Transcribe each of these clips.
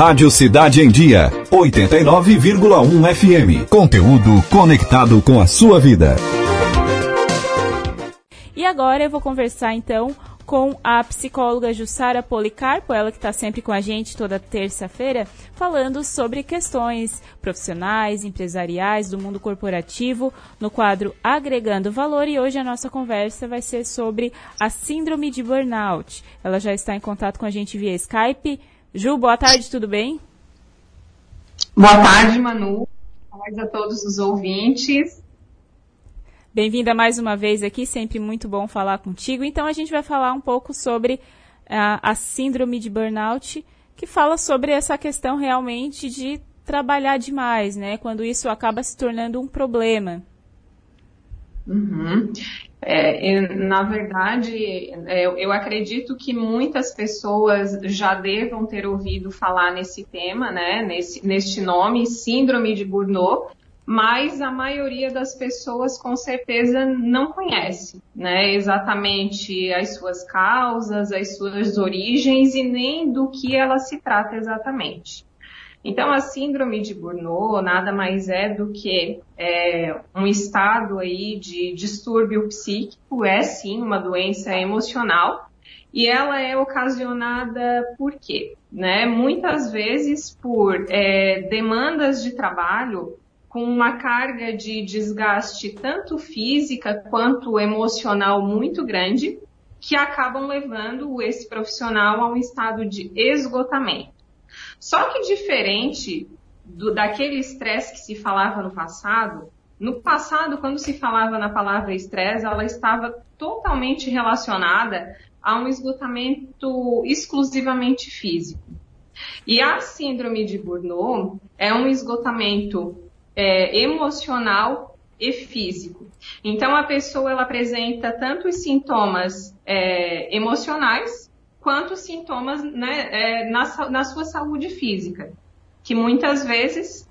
Rádio Cidade em Dia, 89,1 FM. Conteúdo conectado com a sua vida. E agora eu vou conversar então com a psicóloga Jussara Policarpo, ela que está sempre com a gente toda terça-feira, falando sobre questões profissionais, empresariais, do mundo corporativo, no quadro Agregando Valor. E hoje a nossa conversa vai ser sobre a síndrome de burnout. Ela já está em contato com a gente via Skype. Ju, boa tarde, tudo bem? Boa tarde, Manu. Boa tarde a todos os ouvintes. Bem-vinda mais uma vez aqui, sempre muito bom falar contigo. Então a gente vai falar um pouco sobre a, a síndrome de burnout, que fala sobre essa questão realmente de trabalhar demais, né? Quando isso acaba se tornando um problema. Uhum. É, na verdade, é, eu acredito que muitas pessoas já devam ter ouvido falar nesse tema, né, nesse, neste nome, Síndrome de Burnout, mas a maioria das pessoas com certeza não conhece, né, exatamente as suas causas, as suas origens e nem do que ela se trata exatamente. Então, a síndrome de Burnout nada mais é do que é, um estado aí de distúrbio psíquico, é sim uma doença emocional, e ela é ocasionada por quê? Né? Muitas vezes por é, demandas de trabalho com uma carga de desgaste tanto física quanto emocional muito grande, que acabam levando esse profissional a um estado de esgotamento. Só que diferente do, daquele estresse que se falava no passado, no passado, quando se falava na palavra estresse, ela estava totalmente relacionada a um esgotamento exclusivamente físico. E a síndrome de Burnout é um esgotamento é, emocional e físico. Então a pessoa ela apresenta tanto os sintomas é, emocionais quanto sintomas né, é, na, na, sua saúde física, que muitas vezes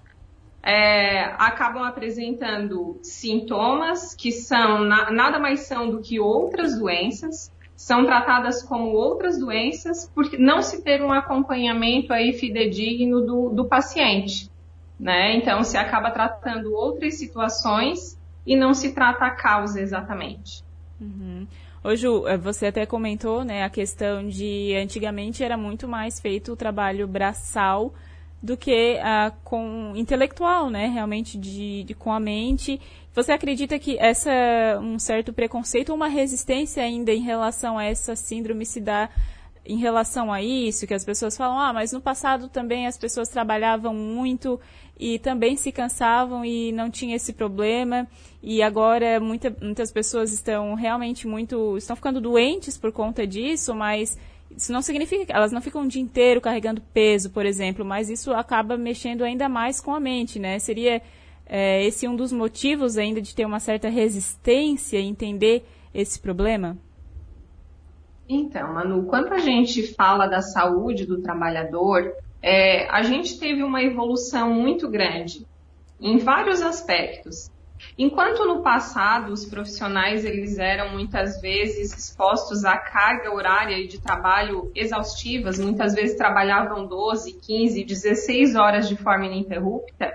é, acabam apresentando sintomas que são na, nada mais são do que outras doenças, são tratadas como outras doenças, porque não se ter um acompanhamento aí fidedigno do, do paciente né? Então se acaba tratando outras situações e não se trata a causa exatamente. Uhum. Ô Ju, eh, você até comentou, né, a questão de antigamente era muito mais feito o trabalho braçal do que uh, com intelectual, né, realmente de, de, com a mente. Você acredita que essa um certo preconceito ou uma resistência ainda em relação a essa síndrome se dá em relação a isso, que as pessoas falam, ah, mas no passado também as pessoas trabalhavam muito e também se cansavam e não tinha esse problema. E agora muita, muitas pessoas estão realmente muito. estão ficando doentes por conta disso, mas isso não significa que elas não ficam o dia inteiro carregando peso, por exemplo, mas isso acaba mexendo ainda mais com a mente, né? Seria é, esse um dos motivos ainda de ter uma certa resistência em entender esse problema? Então, Manu, quando a gente fala da saúde do trabalhador, é, a gente teve uma evolução muito grande em vários aspectos. Enquanto no passado os profissionais eles eram muitas vezes expostos à carga horária de trabalho exaustivas, muitas vezes trabalhavam 12, 15, 16 horas de forma ininterrupta,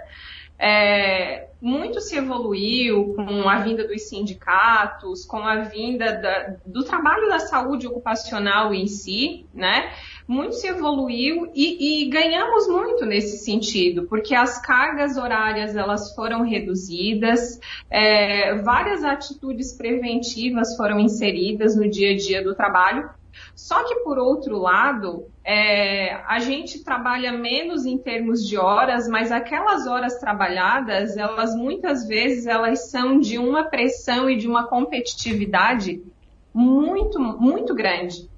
é, muito se evoluiu com a vinda dos sindicatos, com a vinda da, do trabalho da saúde ocupacional em si, né? Muito se evoluiu e, e, ganhamos muito nesse sentido, porque as cargas horárias elas foram reduzidas, é, várias atitudes preventivas foram inseridas no dia a dia do trabalho só que, por outro lado, é, a gente trabalha menos em termos de horas, mas aquelas horas trabalhadas, elas muitas vezes elas são de uma pressão e de uma competitividade muito, muito grande.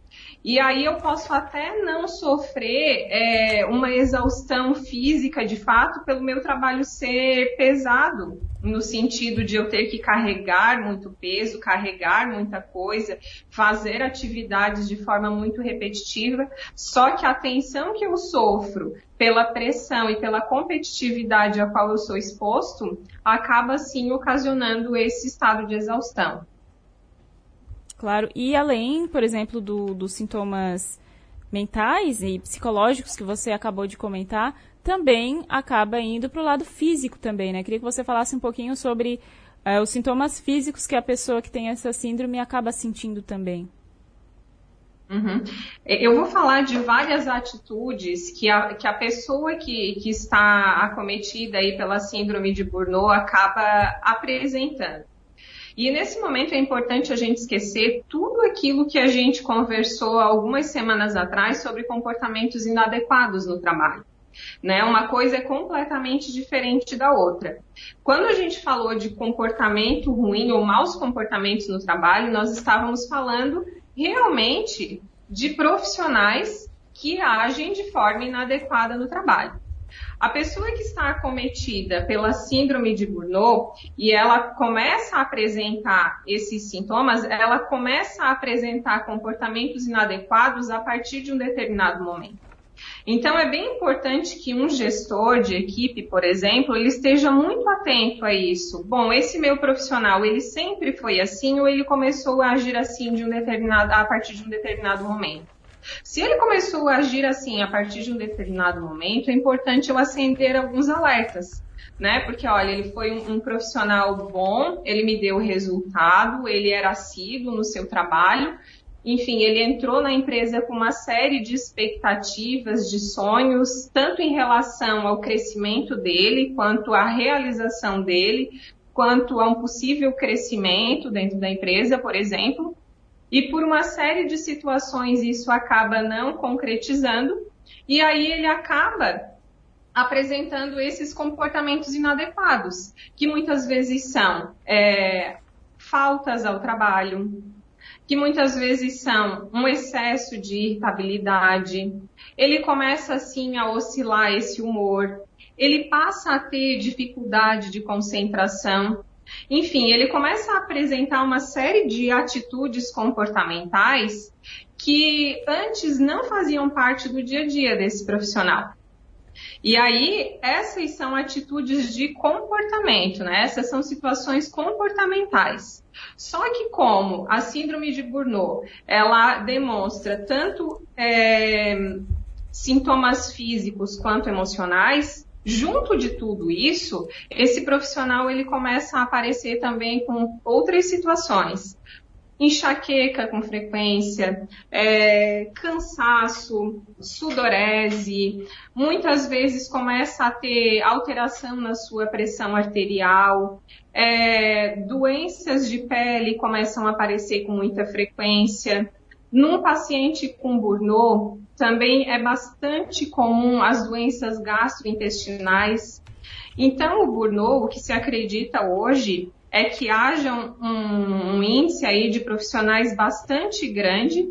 E aí eu posso até não sofrer é, uma exaustão física de fato pelo meu trabalho ser pesado, no sentido de eu ter que carregar muito peso, carregar muita coisa, fazer atividades de forma muito repetitiva. Só que a tensão que eu sofro pela pressão e pela competitividade a qual eu sou exposto acaba sim ocasionando esse estado de exaustão. Claro, e além, por exemplo, do, dos sintomas mentais e psicológicos que você acabou de comentar, também acaba indo para o lado físico também, né? Queria que você falasse um pouquinho sobre é, os sintomas físicos que a pessoa que tem essa síndrome acaba sentindo também. Uhum. Eu vou falar de várias atitudes que a, que a pessoa que, que está acometida aí pela síndrome de Burnout acaba apresentando. E nesse momento é importante a gente esquecer tudo aquilo que a gente conversou algumas semanas atrás sobre comportamentos inadequados no trabalho. Né? Uma coisa é completamente diferente da outra. Quando a gente falou de comportamento ruim ou maus comportamentos no trabalho, nós estávamos falando realmente de profissionais que agem de forma inadequada no trabalho. A pessoa que está acometida pela síndrome de Burnout e ela começa a apresentar esses sintomas, ela começa a apresentar comportamentos inadequados a partir de um determinado momento. Então é bem importante que um gestor de equipe, por exemplo, ele esteja muito atento a isso. Bom, esse meu profissional, ele sempre foi assim ou ele começou a agir assim de um determinado, a partir de um determinado momento? Se ele começou a agir assim a partir de um determinado momento, é importante eu acender alguns alertas. Né? Porque, olha, ele foi um, um, profissional bom, ele me deu resultado, ele era assíduo no seu trabalho, enfim, ele entrou na empresa com uma série de expectativas, de sonhos, tanto em relação ao crescimento dele, quanto à realização dele, quanto a um possível crescimento dentro da empresa, por exemplo. E por uma série de situações isso acaba não concretizando, e aí ele acaba apresentando esses comportamentos inadequados, que muitas vezes são é, faltas ao trabalho, que muitas vezes são um excesso de irritabilidade. Ele começa assim a oscilar esse humor. Ele passa a ter dificuldade de concentração. Enfim, ele começa a apresentar uma série de atitudes comportamentais que antes não faziam parte do dia a dia desse profissional. E aí, essas são atitudes de comportamento, né? Essas são situações comportamentais. Só que como a síndrome de Burnout, ela demonstra tanto é, sintomas físicos quanto emocionais, junto de tudo isso, esse profissional ele começa a aparecer também com outras situações enxaqueca com frequência, é, cansaço, sudorese, muitas vezes começa a ter alteração na sua pressão arterial, é, doenças de pele começam a aparecer com muita frequência. Num paciente com burnout, também é bastante comum as doenças gastrointestinais. Então, o burnout, o que se acredita hoje, é que haja um, um índice aí de profissionais bastante grande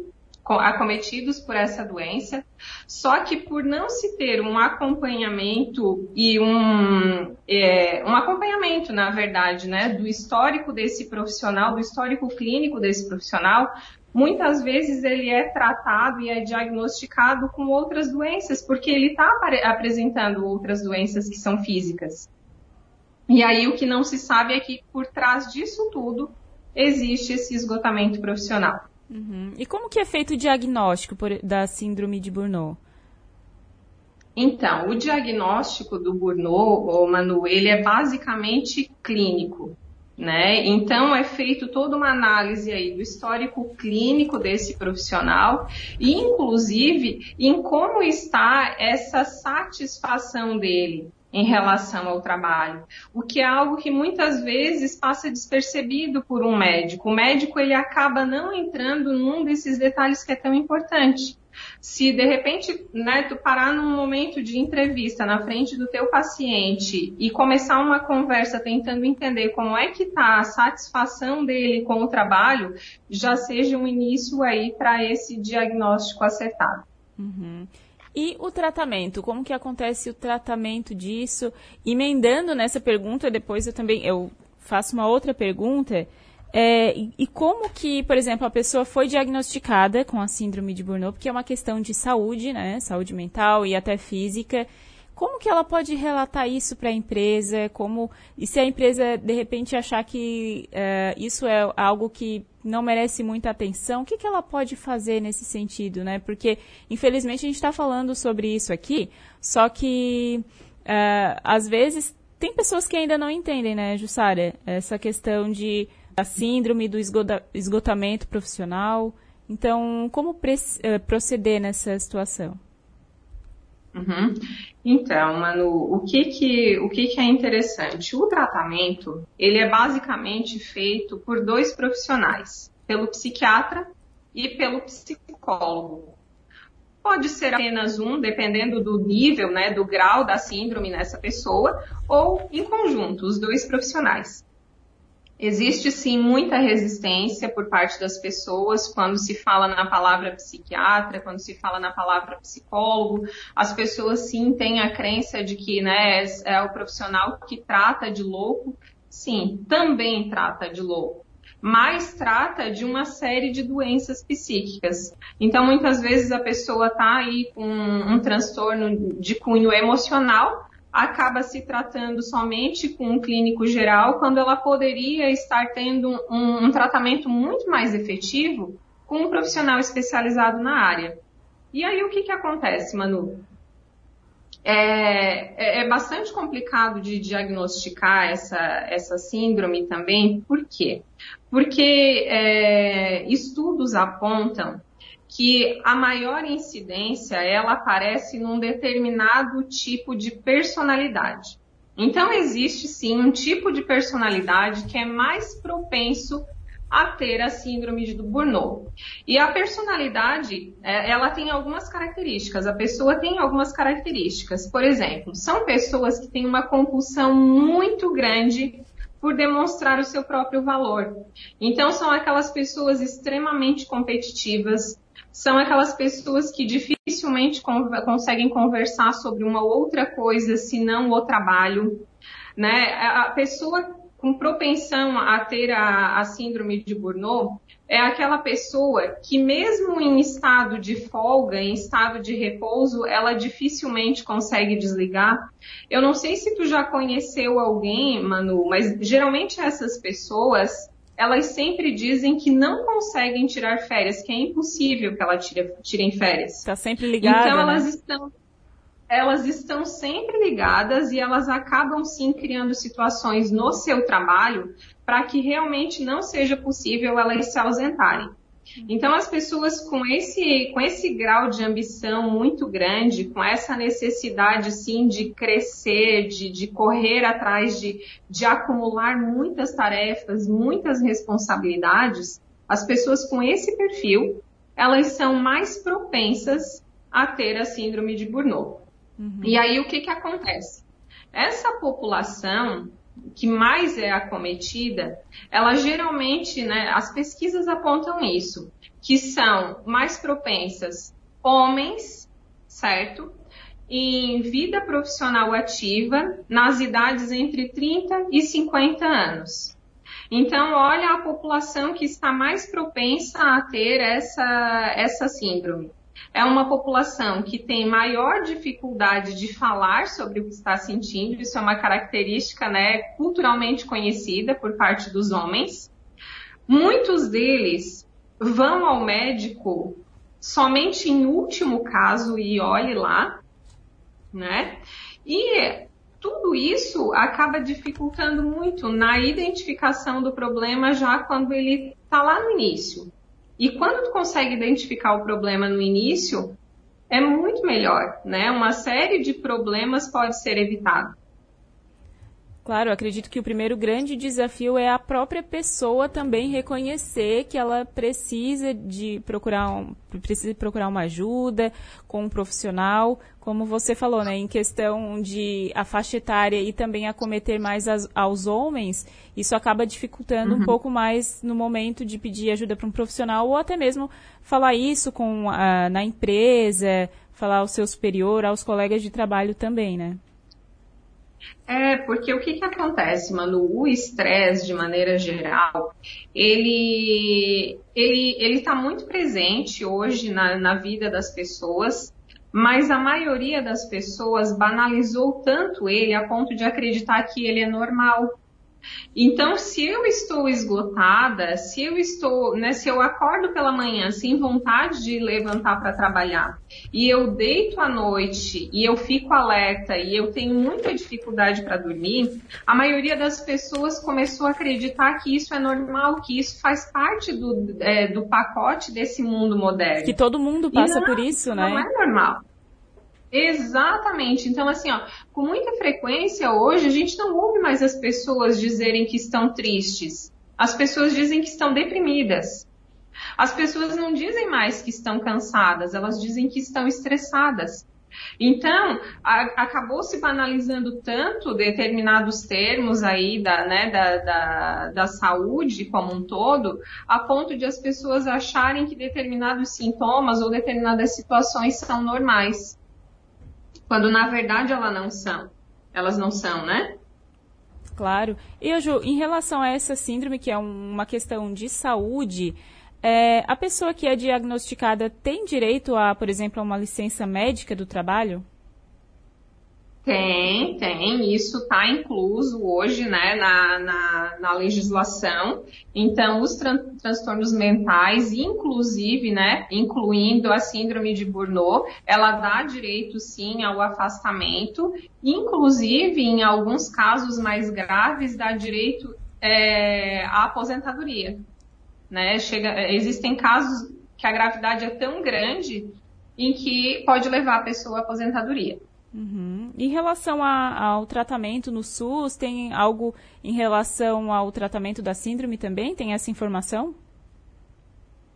acometidos por essa doença, só que por não se ter um acompanhamento e um, é, um acompanhamento, na verdade, né, do histórico desse profissional, do histórico clínico desse profissional, muitas vezes ele é tratado e é diagnosticado com outras doenças, porque ele está apresentando outras doenças que são físicas. E aí o que não se sabe é que por trás disso tudo existe esse esgotamento profissional. Uhum. E como que é feito o diagnóstico por, da síndrome de Burnout? Então, o diagnóstico do Burnout, Manu, ele é basicamente clínico, né? Então é feito toda uma análise aí do histórico clínico desse profissional e inclusive em como está essa satisfação dele em relação ao trabalho, o que é algo que muitas vezes passa despercebido por um médico. O médico ele acaba não entrando num desses detalhes que é tão importante. Se de repente, né, tu parar num momento de entrevista na frente do teu paciente e começar uma conversa tentando entender como é que está a satisfação dele com o trabalho, já seja um início aí para esse diagnóstico acertado. Uhum. E o tratamento, como que acontece o tratamento disso? Emendando nessa pergunta, depois eu também eu faço uma outra pergunta. É, e, e, como que, por exemplo, a pessoa foi diagnosticada com a síndrome de Burnout, porque é uma questão de saúde, né? Saúde mental e até física. Como que ela pode relatar isso para a empresa? Como e se a empresa de repente achar que uh, isso é algo que não merece muita atenção, o que, que ela pode fazer nesse sentido, né? Porque infelizmente a gente está falando sobre isso aqui, só que uh, às vezes tem pessoas que ainda não entendem, né, Jussara, essa questão de a síndrome do esgotamento profissional. Então, como uh, proceder nessa situação? Uhum. Então, Manu, o que que, o que que é interessante? O tratamento, ele é basicamente feito por dois profissionais, pelo psiquiatra e pelo psicólogo. Pode ser apenas um, dependendo do nível, né, do grau da síndrome nessa pessoa, ou em conjunto, os dois profissionais. Existe sim muita resistência por parte das pessoas quando se fala na palavra psiquiatra, quando se fala na palavra psicólogo. As pessoas sim têm a crença de que né, é o profissional que trata de louco. Sim, também trata de louco, mas trata de uma série de doenças psíquicas. Então, muitas vezes a pessoa está aí com um transtorno de cunho emocional, acaba se tratando somente com um clínico geral, quando ela poderia estar tendo um, um tratamento muito mais efetivo com um profissional especializado na área. E aí o que, que acontece, Manu? É, é, é, bastante complicado de diagnosticar essa, essa síndrome também. Por quê? Porque é, estudos apontam que a maior incidência ela aparece num determinado tipo de personalidade. Então existe sim um tipo de personalidade que é mais propenso a ter a síndrome de Burnout. E a personalidade, é, ela tem algumas características. A pessoa tem algumas características. Por exemplo, são pessoas que têm uma compulsão muito grande por demonstrar o seu próprio valor. Então são aquelas pessoas extremamente competitivas, são aquelas pessoas que dificilmente conseguem conversar sobre uma outra coisa senão o trabalho. Né? A pessoa com propensão a ter a, a síndrome de Burnout é aquela pessoa que mesmo em estado de folga, em estado de repouso, ela dificilmente consegue desligar. Eu não sei se tu já conheceu alguém, Manu, mas geralmente essas pessoas elas sempre dizem que não conseguem tirar férias, que é impossível que elas tirem férias. Está sempre ligada. Então elas né? estão elas estão sempre ligadas e elas acabam sim criando situações no seu trabalho para que realmente não seja possível elas se ausentarem. Então, as pessoas com esse, com esse grau de ambição muito grande, com essa necessidade, sim, de crescer, de, de correr atrás, de, de acumular muitas tarefas, muitas responsabilidades, as pessoas com esse perfil, elas são mais propensas a ter a síndrome de Burnout. Uhum. E aí, o que que acontece? Essa população, que mais é acometida, ela geralmente, né, as pesquisas apontam isso, que são mais propensas homens, certo? Em vida profissional ativa, nas idades entre 30 e 50 anos. Então, olha a população que está mais propensa a ter essa, essa síndrome é uma população que tem maior dificuldade de falar sobre o que está sentindo, isso é uma característica né, culturalmente conhecida por parte dos homens. Muitos deles vão ao médico somente em último caso e olhe lá, né? E tudo isso acaba dificultando muito na identificação do problema já quando ele está lá no início. E quando tu consegue identificar o problema no início, é muito melhor, né? Uma série de problemas pode ser evitado. Claro, acredito que o primeiro grande desafio é a própria pessoa também reconhecer que ela precisa de procurar, um, precisa procurar uma ajuda com um profissional, como você falou, né, em questão de a faixa etária e também acometer mais as, aos homens, isso acaba dificultando uhum. um pouco mais no momento de pedir ajuda para um profissional ou até mesmo falar isso com a, na empresa, falar ao seu superior, aos colegas de trabalho também, né? É, porque o que, que acontece, mano? O estresse, de maneira geral, ele ele ele está muito presente hoje na, na vida das pessoas, mas a maioria das pessoas banalizou tanto ele a ponto de acreditar que ele é normal. Então, se eu estou esgotada, se eu estou, né, se eu acordo pela manhã sem vontade de levantar para trabalhar, e eu deito à noite e eu fico alerta e eu tenho muita dificuldade para dormir, a maioria das pessoas começou a acreditar que isso é normal, que isso faz parte do, é, do pacote desse mundo moderno. Que todo mundo passa não, por isso, né? Não é normal. Exatamente. Então, assim, ó, com muita frequência hoje a gente não ouve mais as pessoas dizerem que estão tristes. As pessoas dizem que estão deprimidas. As pessoas não dizem mais que estão cansadas, elas dizem que estão estressadas. Então, acabou se banalizando tanto determinados termos aí da, né, da, da, da, saúde como um todo, a ponto de as pessoas acharem que determinados sintomas ou determinadas situações são normais quando na verdade elas não são. Elas não são, né? Claro. E, Ju, em relação a essa síndrome, que é uma questão de saúde, é, a pessoa que é diagnosticada tem direito a, por exemplo, a uma licença médica do trabalho? Tem, tem. Isso está incluso hoje né, na, na, na, legislação. Então, os tran transtornos mentais, inclusive, né, incluindo a síndrome de Burnout, ela dá direito sim ao afastamento, inclusive, em alguns casos mais graves, dá direito é, à aposentadoria. Né? Chega, existem casos que a gravidade é tão grande em que pode levar a pessoa à aposentadoria. Uhum. Em relação a, ao tratamento no SUS, tem algo em relação ao tratamento da síndrome também? Tem essa informação?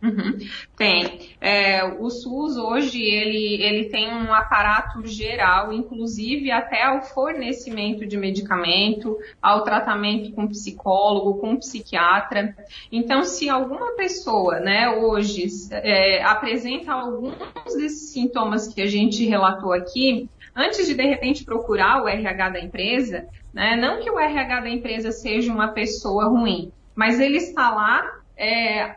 Uhum. Tem. É, o SUS hoje ele, ele tem um aparato geral, inclusive até ao fornecimento de medicamento, ao tratamento com psicólogo, com psiquiatra. Então, se alguma pessoa, né, hoje é, apresenta alguns desses sintomas que a gente relatou aqui, antes de de repente procurar o RH da empresa, né, não que o RH da empresa seja uma pessoa ruim, mas ele está lá é,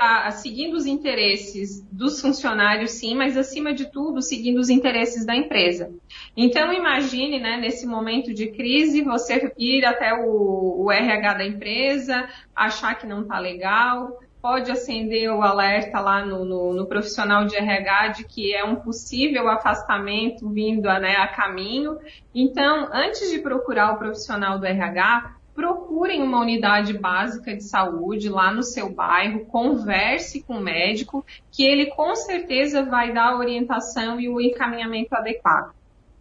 a, a, seguindo os interesses dos funcionários, sim, mas acima de tudo, seguindo os interesses da empresa. Então, imagine, né, nesse momento de crise, você ir até o, o RH da empresa, achar que não está legal, pode acender o alerta lá no, no, no, profissional de RH de que é um possível afastamento vindo né, a caminho. Então, antes de procurar o profissional do RH, procurem uma unidade básica de saúde lá no seu bairro, converse com o médico, que ele com certeza vai dar a orientação e o encaminhamento adequado.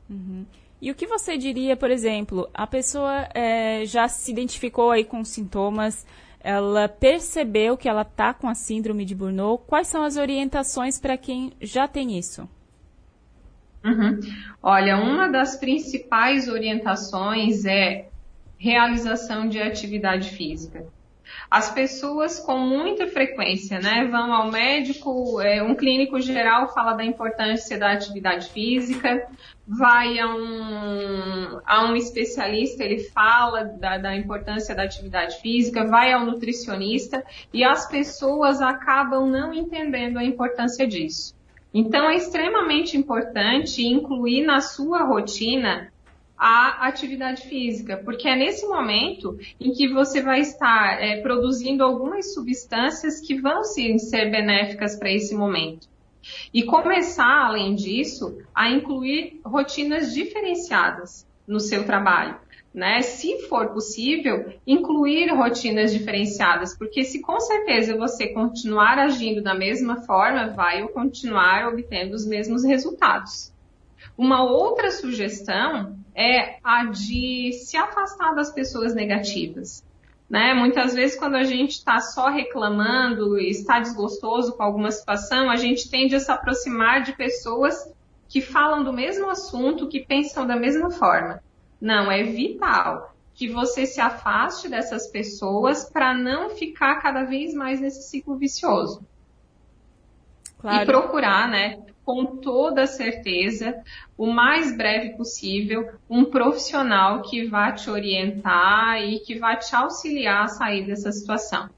Uhum. E o que você diria, por exemplo, a pessoa é, já se identificou aí com sintomas, ela percebeu que ela está com a síndrome de Burnout. Quais são as orientações para quem já tem isso? Uhum. Olha, uma das principais orientações é realização de atividade física. As pessoas com muita frequência, né, vão ao médico, é, um clínico geral fala da importância da atividade física, vai a um, a um especialista, ele fala da, da importância da atividade física, vai ao nutricionista e as pessoas acabam não entendendo a importância disso. Então é extremamente importante incluir na sua rotina a atividade física, porque é nesse momento em que você vai estar é, produzindo algumas substâncias que vão sim, ser benéficas para esse momento. E começar, além disso, a incluir rotinas diferenciadas no seu trabalho. Né? Se for possível, incluir rotinas diferenciadas, porque se com certeza você continuar agindo da mesma forma, vai continuar obtendo os mesmos resultados. Uma outra sugestão é a de se afastar das pessoas negativas. Né? Muitas vezes, quando a gente está só reclamando e está desgostoso com alguma situação, a gente tende a se aproximar de pessoas que falam do mesmo assunto, que pensam da mesma forma. Não, é vital que você se afaste dessas pessoas para não ficar cada vez mais nesse ciclo vicioso. Claro. E procurar, né, com toda certeza, o mais breve possível, um profissional que vá te orientar e que vá te auxiliar a sair dessa situação.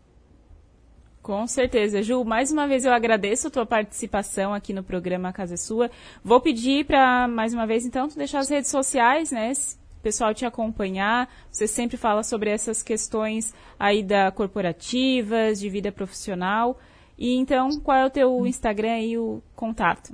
Com certeza. Ju, mais uma vez eu agradeço a tua participação aqui no programa Casa é Sua. Vou pedir para, mais uma vez, então, tu deixar as redes sociais, né? O pessoal te acompanhar. Você sempre fala sobre essas questões aí da corporativas, de vida profissional. E então, qual é o teu Instagram e o contato?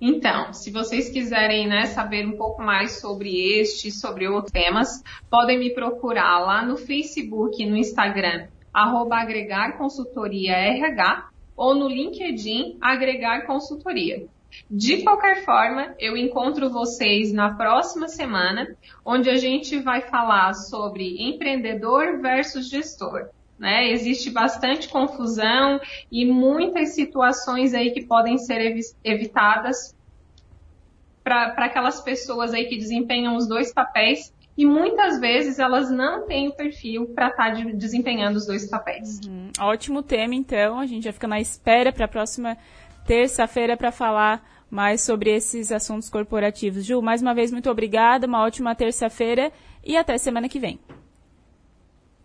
Então, se vocês quiserem né, saber um pouco mais sobre este e sobre outros temas, podem me procurar lá no Facebook e no Instagram, arroba agregar consultoria RH, ou no LinkedIn, agregar consultoria. De qualquer forma, eu encontro vocês na próxima semana, onde a gente vai falar sobre empreendedor versus gestor. Né? Existe bastante confusão e muitas situações aí que podem ser evitadas para aquelas pessoas aí que desempenham os dois papéis e muitas vezes elas não têm o perfil para estar tá de, desempenhando os dois papéis. Uhum. Ótimo tema, então. A gente já fica na espera para a próxima terça-feira para falar mais sobre esses assuntos corporativos. Ju, mais uma vez, muito obrigada, uma ótima terça-feira e até semana que vem.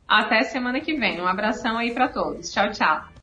Até semana que vem. Um abração aí para todos. Tchau, tchau.